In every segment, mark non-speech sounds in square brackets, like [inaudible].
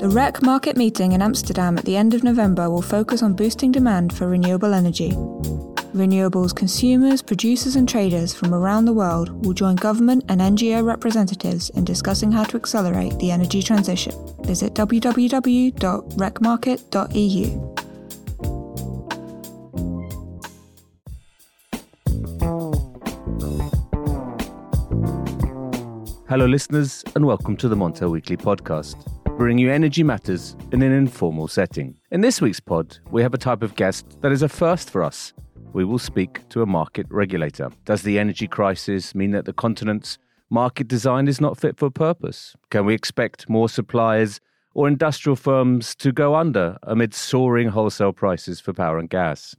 The REC market meeting in Amsterdam at the end of November will focus on boosting demand for renewable energy. Renewables consumers, producers, and traders from around the world will join government and NGO representatives in discussing how to accelerate the energy transition. Visit www.recmarket.eu. Hello, listeners, and welcome to the Montel Weekly Podcast, bringing you energy matters in an informal setting. In this week's pod, we have a type of guest that is a first for us. We will speak to a market regulator. Does the energy crisis mean that the continent's market design is not fit for purpose? Can we expect more suppliers or industrial firms to go under amid soaring wholesale prices for power and gas?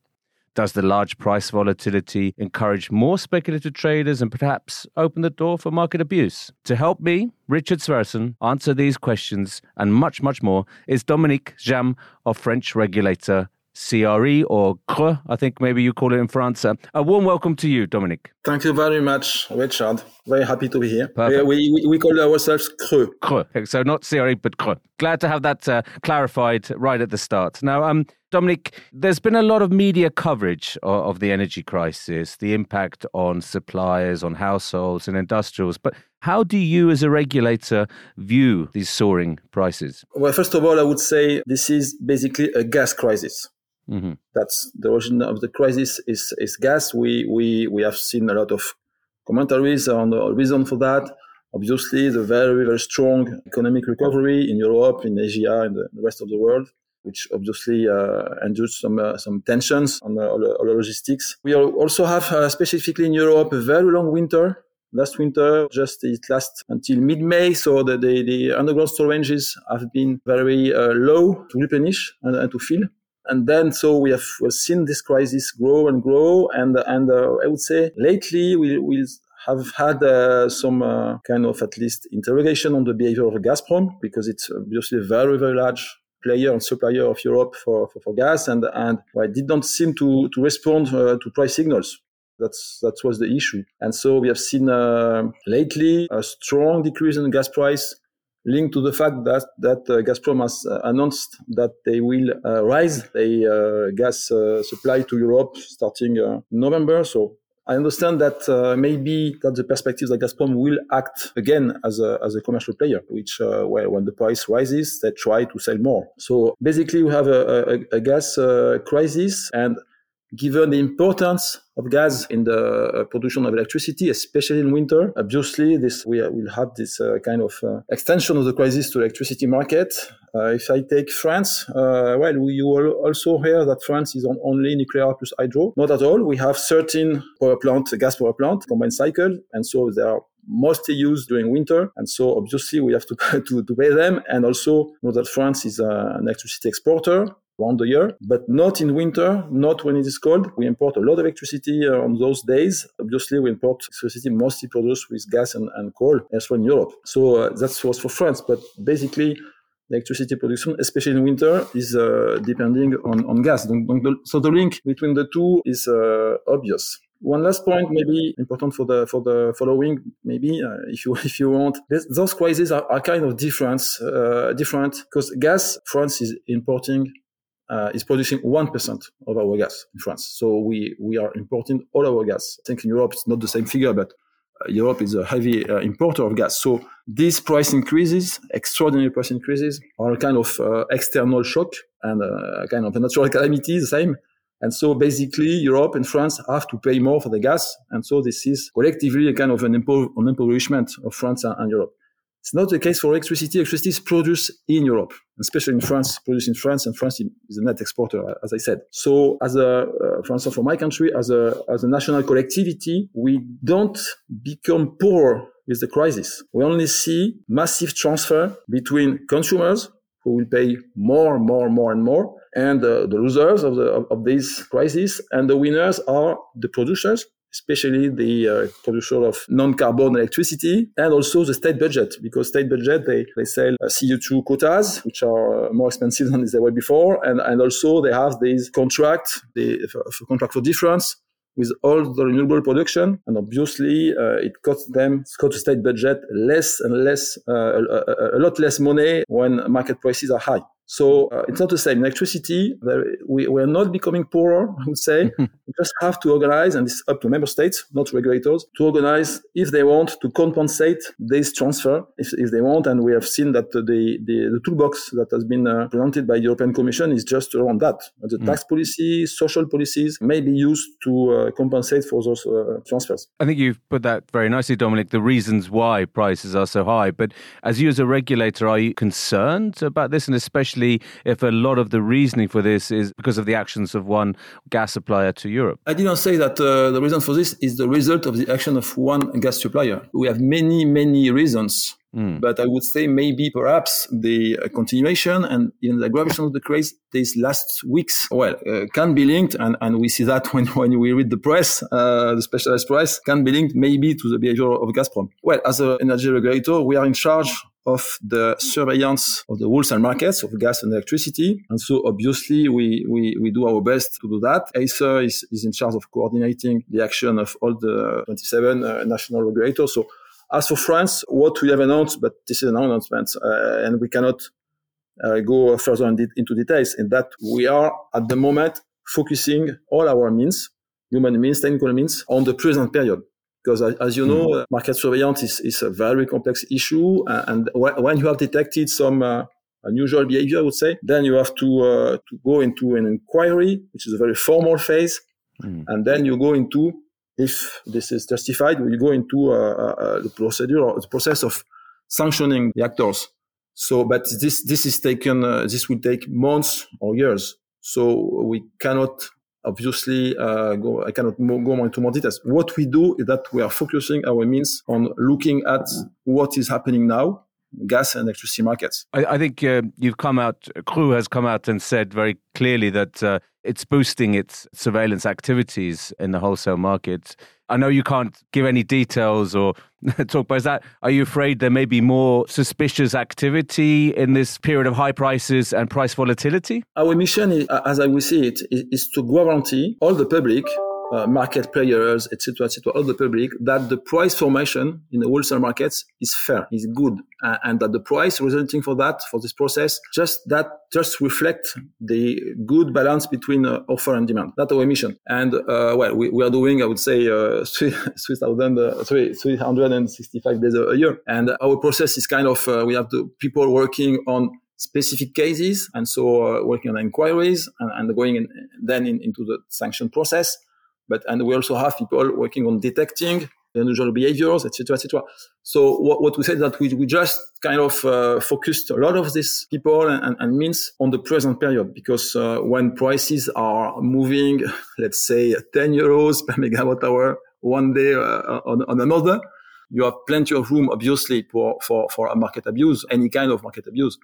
Does the large price volatility encourage more speculative traders and perhaps open the door for market abuse? To help me, Richard Sverrisson, answer these questions and much, much more is Dominique Jamme of French regulator CRE or CRE, I think maybe you call it in France. A warm welcome to you, Dominique. Thank you very much, Richard. Very happy to be here. We, we, we, call ourselves CRE. CRE. So not CRE, but CRE. Glad to have that uh, clarified right at the start. Now, um, Dominique, there's been a lot of media coverage of, of the energy crisis, the impact on suppliers, on households and industrials. But how do you, as a regulator, view these soaring prices? Well, first of all, I would say this is basically a gas crisis. Mm-hmm. That's the origin of the crisis is, is gas. We, we, we have seen a lot of commentaries on the reason for that. Obviously, the very, very strong economic recovery in Europe, in Asia, and the rest of the world, which obviously uh, induced some uh, some tensions on the, logistics. We also have, uh, specifically in Europe, a very long winter. Last winter, just it lasts until mid-May, so the, the, the underground storages have been very uh, low to replenish and, and to fill and then so we have seen this crisis grow and grow and and uh, i would say lately we we have had uh, some kind of at least interrogation on the behavior of Gazprom because it's obviously a very very large player and supplier of Europe for, for, for gas and and well, it did not seem to to respond uh, to price signals that's that was the issue and so we have seen uh, lately a strong decrease in gas price linked to the fact that that uh, Gazprom has uh, announced that they will uh, raise a uh, gas supply to Europe starting November. So I understand that uh, maybe that the perspectives that Gazprom will act again as a as a commercial player, which uh, where when the price rises, they try to sell more. So basically, we have a, a, a gas uh, crisis, and given the importance of gas in the uh, production of electricity, especially in winter. Obviously, this we will have this uh, kind of uh, extension of the crisis to electricity market. Uh, if I take France, uh, well, we, you will also hear that France is on only nuclear plus hydro. Not at all. We have 13 power plant, gas power plant, combined cycle, and so they are mostly used during winter. And so obviously we have to, [laughs] to, to pay them. And also know that France is uh, an electricity exporter around the year, but not in winter, not when it is cold. We import a lot of electricity uh, on those days. Obviously, we import electricity mostly produced with gas and, and coal elsewhere in Europe. So uh, was for France, but basically, electricity production, especially in winter, is uh, depending on, on gas. So the link between the two is uh, obvious. One last point, maybe important for the for the following, maybe uh, [laughs] if you if you want, those crises are, are kind of different, uh, different because gas France is importing uh, is producing 1% of our gas in France. So we, we are importing all our gas. I think in Europe it's not the same figure, but uh, Europe is a heavy uh, importer of gas. So these price increases, extraordinary price increases, are a kind of uh, external shock and uh, a kind of a natural [laughs] calamity, the same. And so basically Europe and France have to pay more for the gas. And so this is collectively a kind of an, impo- an impoverishment of France and, and Europe. It's not the case for electricity. Electricity is produced in Europe, especially in France, produced in France, and France is a net exporter, as I said. So, as a, uh, for instance, for my country, as a, as a national collectivity, we don't become poor with the crisis. We only see massive transfer between consumers who will pay more, more, more, and more, and uh, the losers of, the, of, of this crisis, and the winners are the producers especially the uh, producer of non-carbon electricity and also the state budget because state budget they, they sell uh, CO2 quotas which are uh, more expensive than they were before and, and also they have these contract the contract for difference with all the renewable production, and obviously uh, it costs them, costs the state budget less and less, uh, a, a, lot less money when market prices are high. So uh, it's not the same. Electricity, we, we are not becoming poorer, I would say. [laughs] we just have to organize, and it's up to member states, not regulators, to organize if they want to compensate this transfer, if, if they want. And we have seen that the, the, the toolbox that has been uh, presented by the European Commission is just around that. The mm. tax policy, social policies may be used to uh, compensate for those uh, transfers. I think you've put that very nicely, Dominic, the reasons why prices are so high. But as you as a regulator, are you concerned about this? And especially especially if a lot of the reasoning for this is because of the actions of one gas supplier to Europe? I didn't say that uh, the reason for this is the result of the action of one gas supplier. We have many, many reasons. Mm. But I would say maybe perhaps the uh, continuation and even the aggravation of the craze these last weeks, well, uh, can be linked, and, and we see that [laughs] when, when we read the press, uh, the specialized press, can be linked maybe to the behavior of Gazprom. Well, as an energy regulator, we are in charge of the surveillance of the wholesale markets of gas and electricity. And so obviously we, we, we do our best to do that. Acer is, is in charge of coordinating the action of all the 27 uh, national regulators. So as for France, what we have announced, but this is an announcement, uh, and we cannot uh, go further in de- into details, in that we are at the moment focusing all our means, human means, technical means, on the present period because as you know, mm. market surveillance is, is, a very complex issue. And when you have detected some uh, unusual behavior, I would say, then you have to, uh, to go into an inquiry, which is a very formal phase. Mm. And then you go into, if this is justified, you go into uh, uh, uh, the procedure the process of sanctioning the actors. So, but this, this is taken, uh, this will take months or years. So we cannot obviously uh, go, I cannot go into more details. What we do is that we are focusing our means on looking at what is happening now gas and electricity markets. I, I think uh, you've come out, CRU has come out and said very clearly that uh, it's boosting its surveillance activities in the wholesale market. I know you can't give any details or [laughs] talk about that. Are you afraid there may be more suspicious activity in this period of high prices and price volatility? Our mission, is, as I will see it, is to guarantee all the public uh, market players, etc., etc., all the public, that the price formation in the wholesale markets is fair, is good, uh, and that the price resulting for that, for this process, just that just reflect the good balance between uh, offer and demand. That's our mission. And uh, well, we, we, are doing, I would say, uh, [laughs] 3,000, uh, 365 days a year, and our process is kind of we have the people working on specific cases, and so working on inquiries and, and going in, then in, into the sanction process but and we also have people working on detecting unusual behaviors, etc., etc. So what, what we said that we, we just kind of uh, focused a lot of these people and, and means on the present period because uh, when prices are moving, [laughs] let's say 10 euros per megawatt hour one day uh, on, on another, you have plenty of room, obviously, for, for, for a market abuse, any kind of market abuse.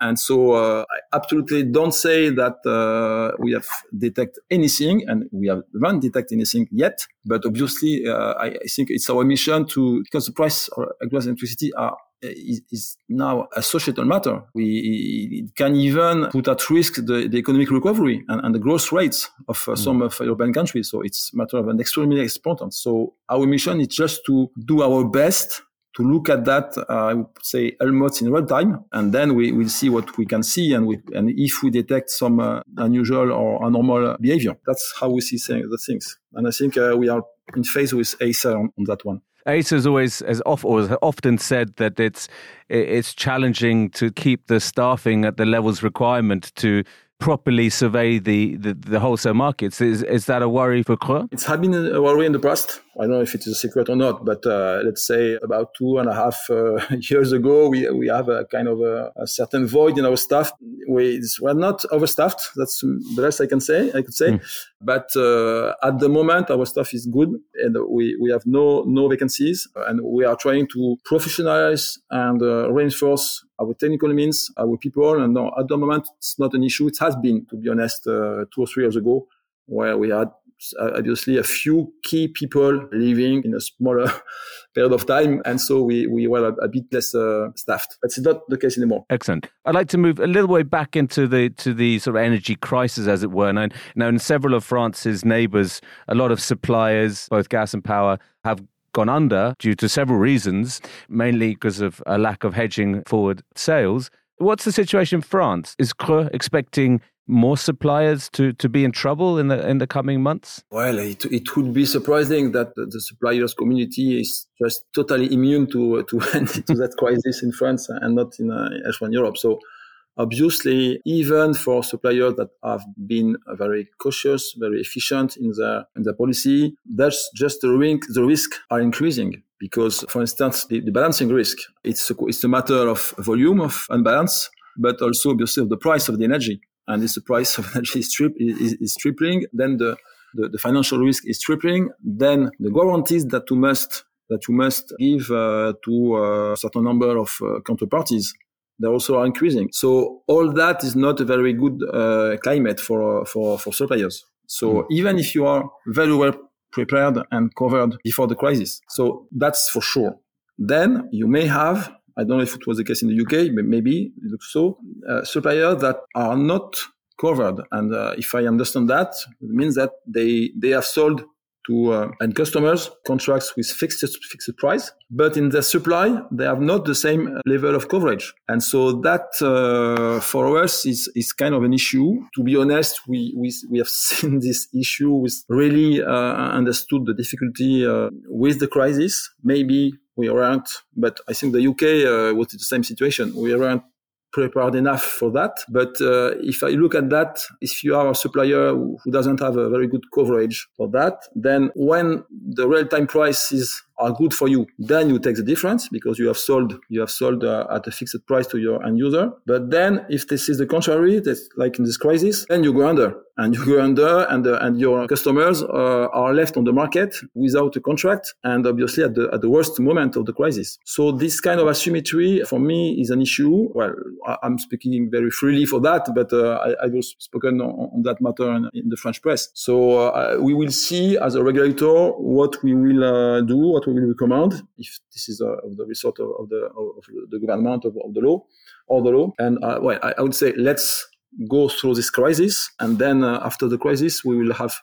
And so uh, I absolutely don't say that uh, we have detected anything, and we haven't detected anything yet. But obviously, uh, I, I, think it's our mission to because the price of gas electricity are is, is, now a societal matter. We can even put at risk the, the economic recovery and, and, the growth rates of uh, mm. some of European countries. So it's a matter of an extremely important. So our mission is just to do our best to look at that, uh, I would say almost in real time, and then we will see what we can see, and we, and if we detect some uh, unusual or abnormal behavior, that's how we see the things. And I think uh, we are in phase with Acer on, on that one. Acer has always has often said that it's it's challenging to keep the staffing at the levels requirement to properly survey the, the, the, wholesale markets. Is, is that a worry for CRU? It's had been a worry in the past. I don't know if it is a secret or not, but uh, let's say about two and a half uh, [laughs] years ago, we, we have a kind of a, a certain void in our staff. We, we're not overstaffed. That's the best I can say, I could say. Mm. But uh, at the moment, our staff is good and we, we have no, no vacancies and we are trying to professionalize and uh, reinforce our technical means, our people. And no, at the moment, it's not an issue. It has been, to be honest, uh, two or three years ago, where we had obviously a few key people living in a smaller [laughs] period of time. And so we, we were a, a bit less uh, staffed. But it's not the case anymore. Excellent. I'd like to move a little way back into the to the sort of energy crisis, as it were. Now, now in several of France's neighbours, a lot of suppliers, both gas and power, have gone under due to several reasons, mainly because of a lack of hedging forward sales. What's the situation in France? Is CRE expecting more suppliers to, to be in trouble in the in the coming months? Well, it, it would be surprising that the suppliers community is just totally immune to to, [laughs] to that crisis in France and not in uh, elsewhere in Europe. So obviously, even for suppliers that have been very cautious, very efficient in their in their policy, that's just the risk the risk are increasing because, for instance, the, the balancing risk it's a, it's a matter of volume of unbalance, but also obviously of the price of the energy. And if the price of [laughs] energy is, tri- is, is tripling, then the, the, the, financial risk is tripling, then the guarantees that you must that you must give uh, to a certain number of uh, counterparties they also are increasing. So all that is not a very good uh, climate for for for suppliers. So mm. even if you are very well prepared and covered before the crisis, so that's for sure. Then you may have I don't know if it was the case in the UK, but maybe it looks so. Uh, suppliers that are not covered, and uh, if I understand that, it means that they they have sold to uh, end customers contracts with fixed fixed price, but in the supply they have not the same level of coverage, and so that uh, for us is is kind of an issue. To be honest, we we we have [laughs] seen this issue with really uh, understood the difficulty uh, with the crisis. Maybe we weren't, but I think the UK uh, was the same situation. We weren't prepared enough for that. But uh, if I look at that, if you are a supplier who doesn't have a very good coverage for that, then when the real-time prices are good for you, then you take the difference because you have sold you have sold uh, at a fixed price to your end user. But then if this is the contrary, that's like in this crisis, then you go under and you go under and uh, and your customers uh, are left on the market without a contract and obviously at the at the worst moment of the crisis. So this kind of asymmetry for me is an issue. Well, I'm speaking very freely for that, but uh, I, have spoken on, on, that matter in, in, the French press. So uh, we will see as a regulator what we will uh, do, what we will recommend if this is uh, the result of, of, the, of the government of, of, the law or the law. And uh, well, I, I, would say let's go through this crisis, and then uh, after the crisis, we will have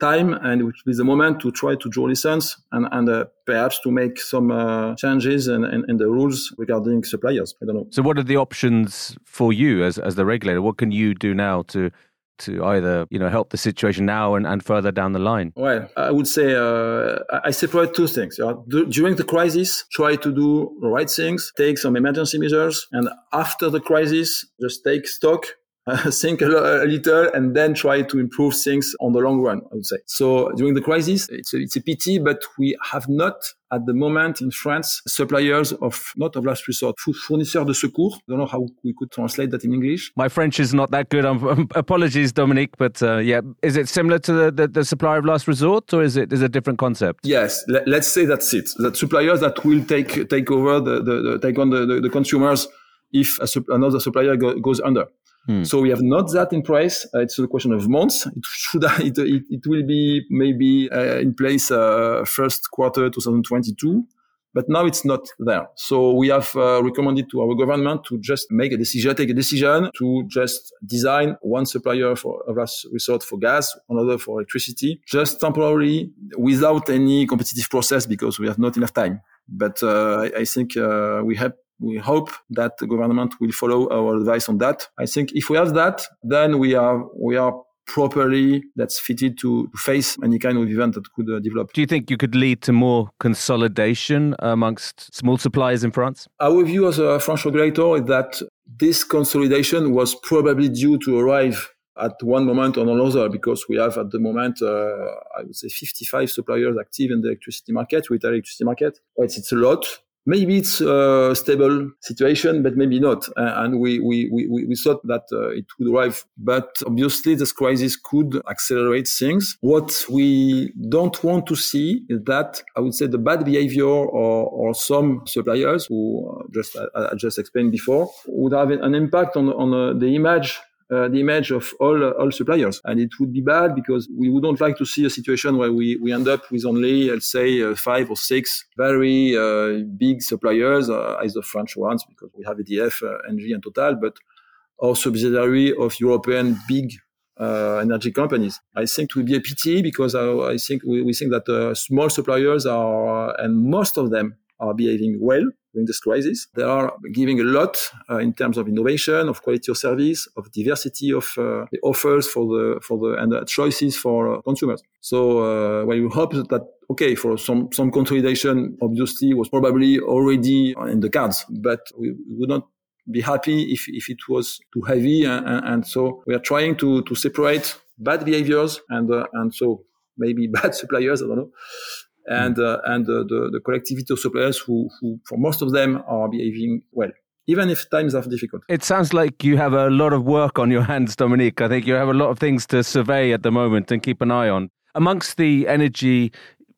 time and will be the moment to try to draw lessons and, and uh, perhaps to make some uh, changes in, in, in, the rules regarding suppliers. I don't know. So, what are the options for you as, as the regulator? What can you do now to to either you know help the situation now and, and further down the line? Well, I would say uh, I separate two things. Yeah? during the crisis, try to do the right things, take some emergency measures, and after the crisis, just take stock [laughs] think a, a, little and then try to improve things on the long run, I would say. So during the crisis, it's a, it's a pity, but we have not at the moment in France suppliers of not of last resort, fournisseurs de secours. I don't know how we could translate that in English. My French is not that good. Um, apologies, Dominique, but uh, yeah, is it similar to the, the, the, supplier of last resort, or is it is a different concept? Yes, let, us say that's it. That suppliers that will take take over the, the, the take on the, the, consumers if a, another supplier go, goes under. Hmm. So we have not that in place. Uh, it's a question of months. It should [laughs] it, it, it will be maybe uh, in place uh, first quarter 2022, but now it's not there. So we have uh, recommended to our government to just make a decision, take a decision to just design one supplier for a resort for gas, another for electricity, just temporarily without any competitive process because we have not enough time. But uh, I, I, think uh, we have we hope that the government will follow our advice on that. I think if we have that, then we are we are properly that's fitted to face any kind of event that could uh, develop. Do you think you could lead to more consolidation amongst small suppliers in France? Our view as a French regulator is that this consolidation was probably due to arrive at one moment or another because we have at the moment, uh, I would say 55 suppliers active in the electricity market, retail electricity market. It's, it's a lot maybe it's a stable situation, but maybe not. And we, we, we, we thought that uh, it would arrive. But obviously, this crisis could accelerate things. What we don't want to see is that I would say the bad behavior or, or some suppliers who uh, just I, I just explained before would have an impact on, on uh, the image uh, the image of all uh, all suppliers, and it would be bad because we wouldn't like to see a situation where we, we end up with only let's say uh, five or six very uh, big suppliers, uh, either French ones because we have EDF, Engie, and Total, but or subsidiary of European big uh, energy companies. I think it would be a pity because I, I think we, we, think that uh, small suppliers are, and most of them are behaving well during this crisis. They are giving a lot uh, in terms of innovation, of quality of service, of diversity of uh, the offers for the for the and the choices for uh, consumers. So uh, well, we hope that okay for some some consolidation obviously was probably already in the cards, but we would not be happy if, if it was too heavy. And, and so we are trying to, to separate bad behaviors and, uh, and so maybe [laughs] bad suppliers, I don't know, and, uh, and uh, the, the collectivity of suppliers who, who, for most of them, are behaving well even if times are difficult. It sounds like you have a lot of work on your hands, Dominique. I think you have a lot of things to survey at the moment and keep an eye on. Amongst the energy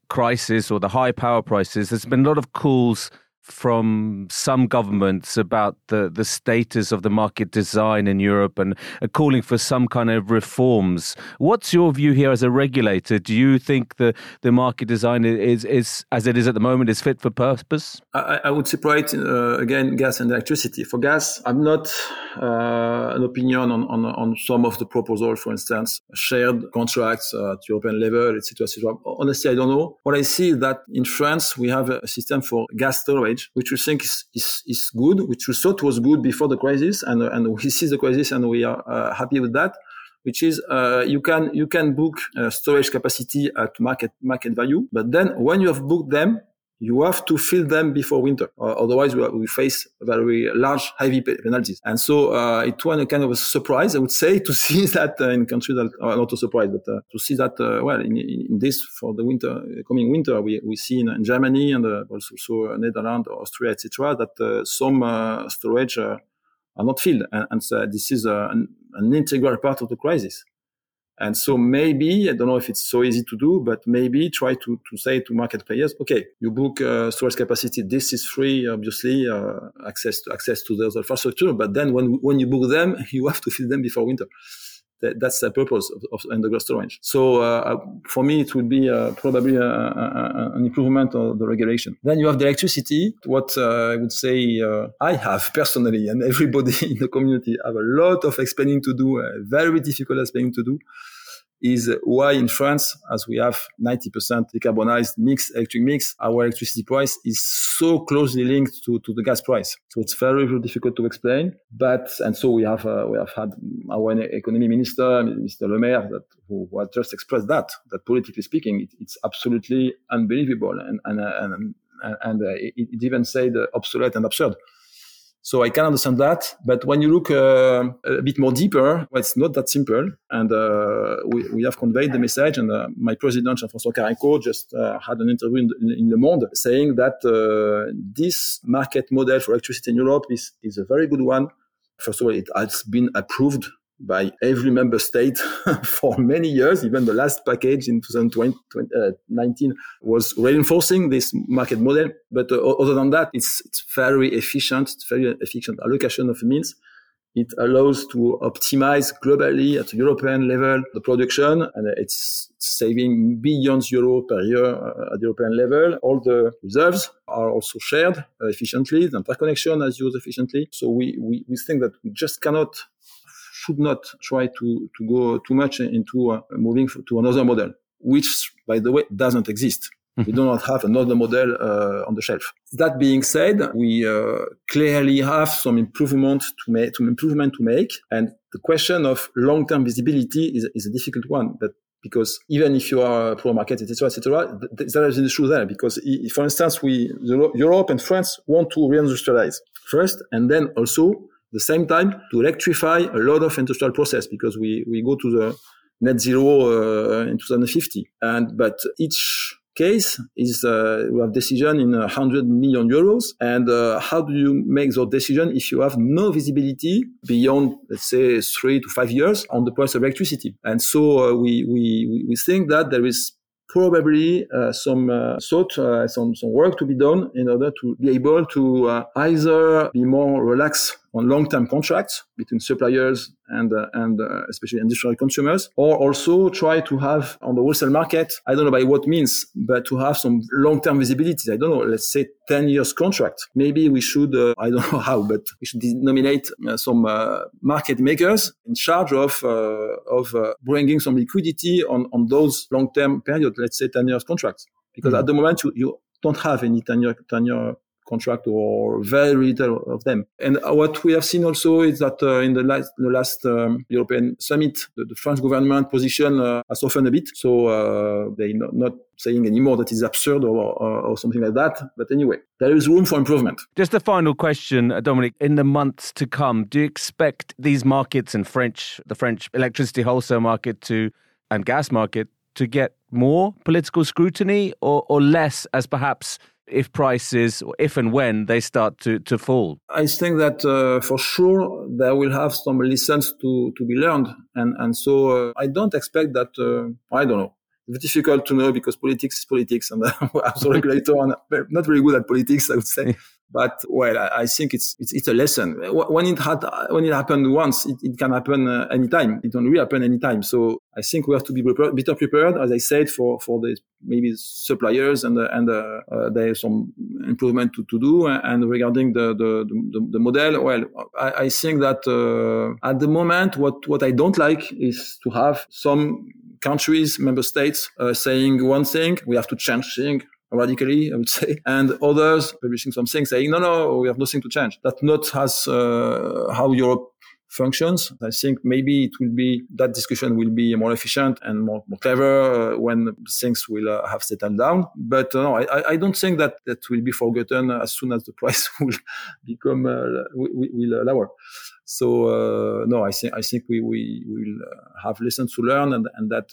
crisis or the high power prices, there's been a lot of calls from some governments about the, the status of the market design in Europe and calling for some kind of reforms. What's your view here as a regulator? Do you think the, the market design is, is, as it is at the moment, is fit for purpose? I, I would separate, uh, again, gas and electricity. For gas, I'm not uh, an opinion on, on, on some of the proposals, for instance, shared contracts at European level, etc., etc. Honestly, I don't know. What I see is that in France, we have a system for gas storage which we think is, is, is good, which we thought was good before the crisis, and, and we [laughs] see the crisis and we are uh, happy with that. Which is uh, you can you can book uh, storage capacity at market market value, but then when you have booked them, you have to fill them before winter. Uh, otherwise, we, we, face very large, heavy penalties. And so uh, it was a kind of a surprise, I would say, [laughs] to see that uh, in countries that are not a surprise, but uh, to see that, uh, well, in, in, this for the winter, coming winter, we, we see in, in Germany and uh, also, also Netherlands, Austria, etc., that some storage are not filled. And, and so this is an, an integral part of the crisis. And so maybe, I don't know if it's so easy to do, but maybe try to, to say to market players, okay, you book uh, storage capacity. This is free, obviously, uh, access to access to the infrastructure. But then when, when you book them, [laughs] you have to fill them before winter. That, that's the purpose of, of underground storage. So uh, for me, it would be uh, probably a, a, an improvement of the regulation. Then you have the electricity. What uh, I would say uh, I have personally, and [laughs] everybody in the community have a lot of explaining to do, uh, very difficult explaining to do is why in France, as we have 90% decarbonized mix, electric mix, our electricity price is so closely linked to, to the gas price. So it's very, very difficult to explain. But, and so we have, uh, we have had our economy minister, Mr. Le Maire, that, who, who just expressed that, that politically speaking, it, it's absolutely unbelievable. And, and, and, and, uh, it, it even said obsolete and absurd. So I can understand that. But when you look uh, a bit more deeper, well, it's not that simple. And uh, we, we have conveyed the message. And uh, my president, Jean-François Carenco, just uh, had an interview in, in, Le Monde saying that uh, this market model for electricity in Europe is, is a very good one. First of all, it has been approved by every member state [laughs] for many years. Even the last package in 2019 uh, was reinforcing this market model. But uh, other than that, it's, it's very efficient. It's very efficient allocation of means. It allows to optimize globally at European level the production, and it's saving billions euro per year uh, at European level. All the reserves are also shared efficiently. The interconnection is used efficiently. So we, we, we think that we just cannot should not try to, to go too much into uh, moving to another model, which, by the way, doesn't exist. We do not have another model uh, on the shelf. That being said, we uh, clearly have some improvement to make, some improvement to make, and the question of long-term visibility is, is a difficult one. But because even if you are pro market, etc., etc., there is an issue there. Because, for instance, we Europe and France want to reindustrialize first, and then also the same time to electrify a lot of industrial process because we, we go to the net zero uh, in 2050. And, but each case is uh, we have decision in 100 million euros and uh, how do you make those decision if you have no visibility beyond let's say three to five years on the price of electricity and so uh, we, we we think that there is probably uh, some uh, thought, uh, some, some work to be done in order to be able to uh, either be more relaxed on long-term contracts between suppliers and uh, and uh, especially industrial consumers, or also try to have on the wholesale market. I don't know by what means, but to have some long-term visibility. I don't know. Let's say 10 years contract. Maybe we should. Uh, I don't know [laughs] how, but we should nominate uh, some uh, market makers in charge of uh, of bringing some liquidity on on those long-term period. Let's say 10 years contracts, because mm-hmm. at the moment you, you don't have any 10 year 10 year contract or very little of them. And what we have seen also is that uh, in the last, the last um, European summit, the, the, French government position uh, has softened a bit. So uh, they're not, not, saying anymore that it's absurd or, or, or, something like that. But anyway, there is room for improvement. Just a final question, Dominic. In the months to come, do you expect these markets in French, the French electricity wholesale market to and gas market to get more political scrutiny or, or less as perhaps if prices, if and when they start to, to fall? I think that uh, for sure there will have some lessons to, to be learned. And, and so uh, I don't expect that, uh, I don't know. It's difficult to know because politics is politics and [laughs] I'm a regulator and not very good at politics, I would say. But well, I, think it's, it's, it's a lesson. When it had when it happened once, it, it can happen uh, anytime. It don't rehappen anytime. So I think we have to be better prepared, as I said, for for the maybe suppliers and uh, and uh, uh, there's some improvement to, to do. And regarding the the, the, the model, well, I, I think that uh, at the moment, what what I don't like is to have some countries, member states, uh, saying one thing, we have to change thing radically, I would say, [laughs] and others publishing something saying, no, no, we have nothing to change. That not has uh, how Europe functions. I think maybe it will be that discussion will be more efficient and more, more clever uh, when things will uh, have settled down. But uh, no, I, I, don't think that that will be forgotten as soon as the [laughs] price will become uh, will, will lower. So uh, no, I think I think we we will have lessons to learn, and and that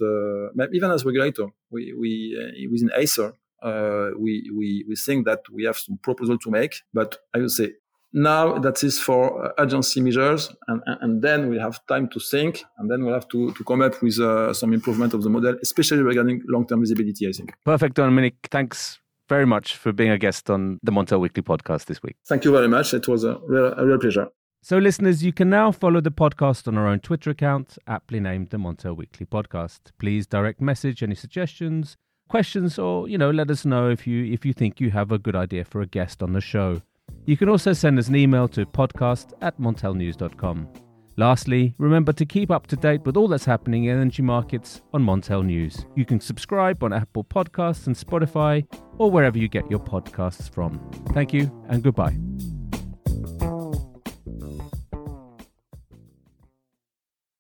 even as regulator, we we within Acer uh, we, we, we think that we have some proposal to make, but I would say now that is for agency measures, and, and then we have time to think, and then we'll have to, to come up with uh, some improvement of the model, especially regarding long-term visibility, I think. Perfect, Dominique. Thanks very much for being a guest on the Montel Weekly podcast this week. Thank you very much. It was a real, a real pleasure. So, listeners, you can now follow the podcast on our own Twitter account, aptly named the Montel Weekly Podcast. Please direct message any suggestions questions or you know let us know if you if you think you have a good idea for a guest on the show. You can also send us an email to podcast at montelnews.com lastly remember to keep up to date with all that's happening in energy markets on montel news. You can subscribe on apple podcasts and spotify or wherever you get your podcasts from. Thank you and goodbye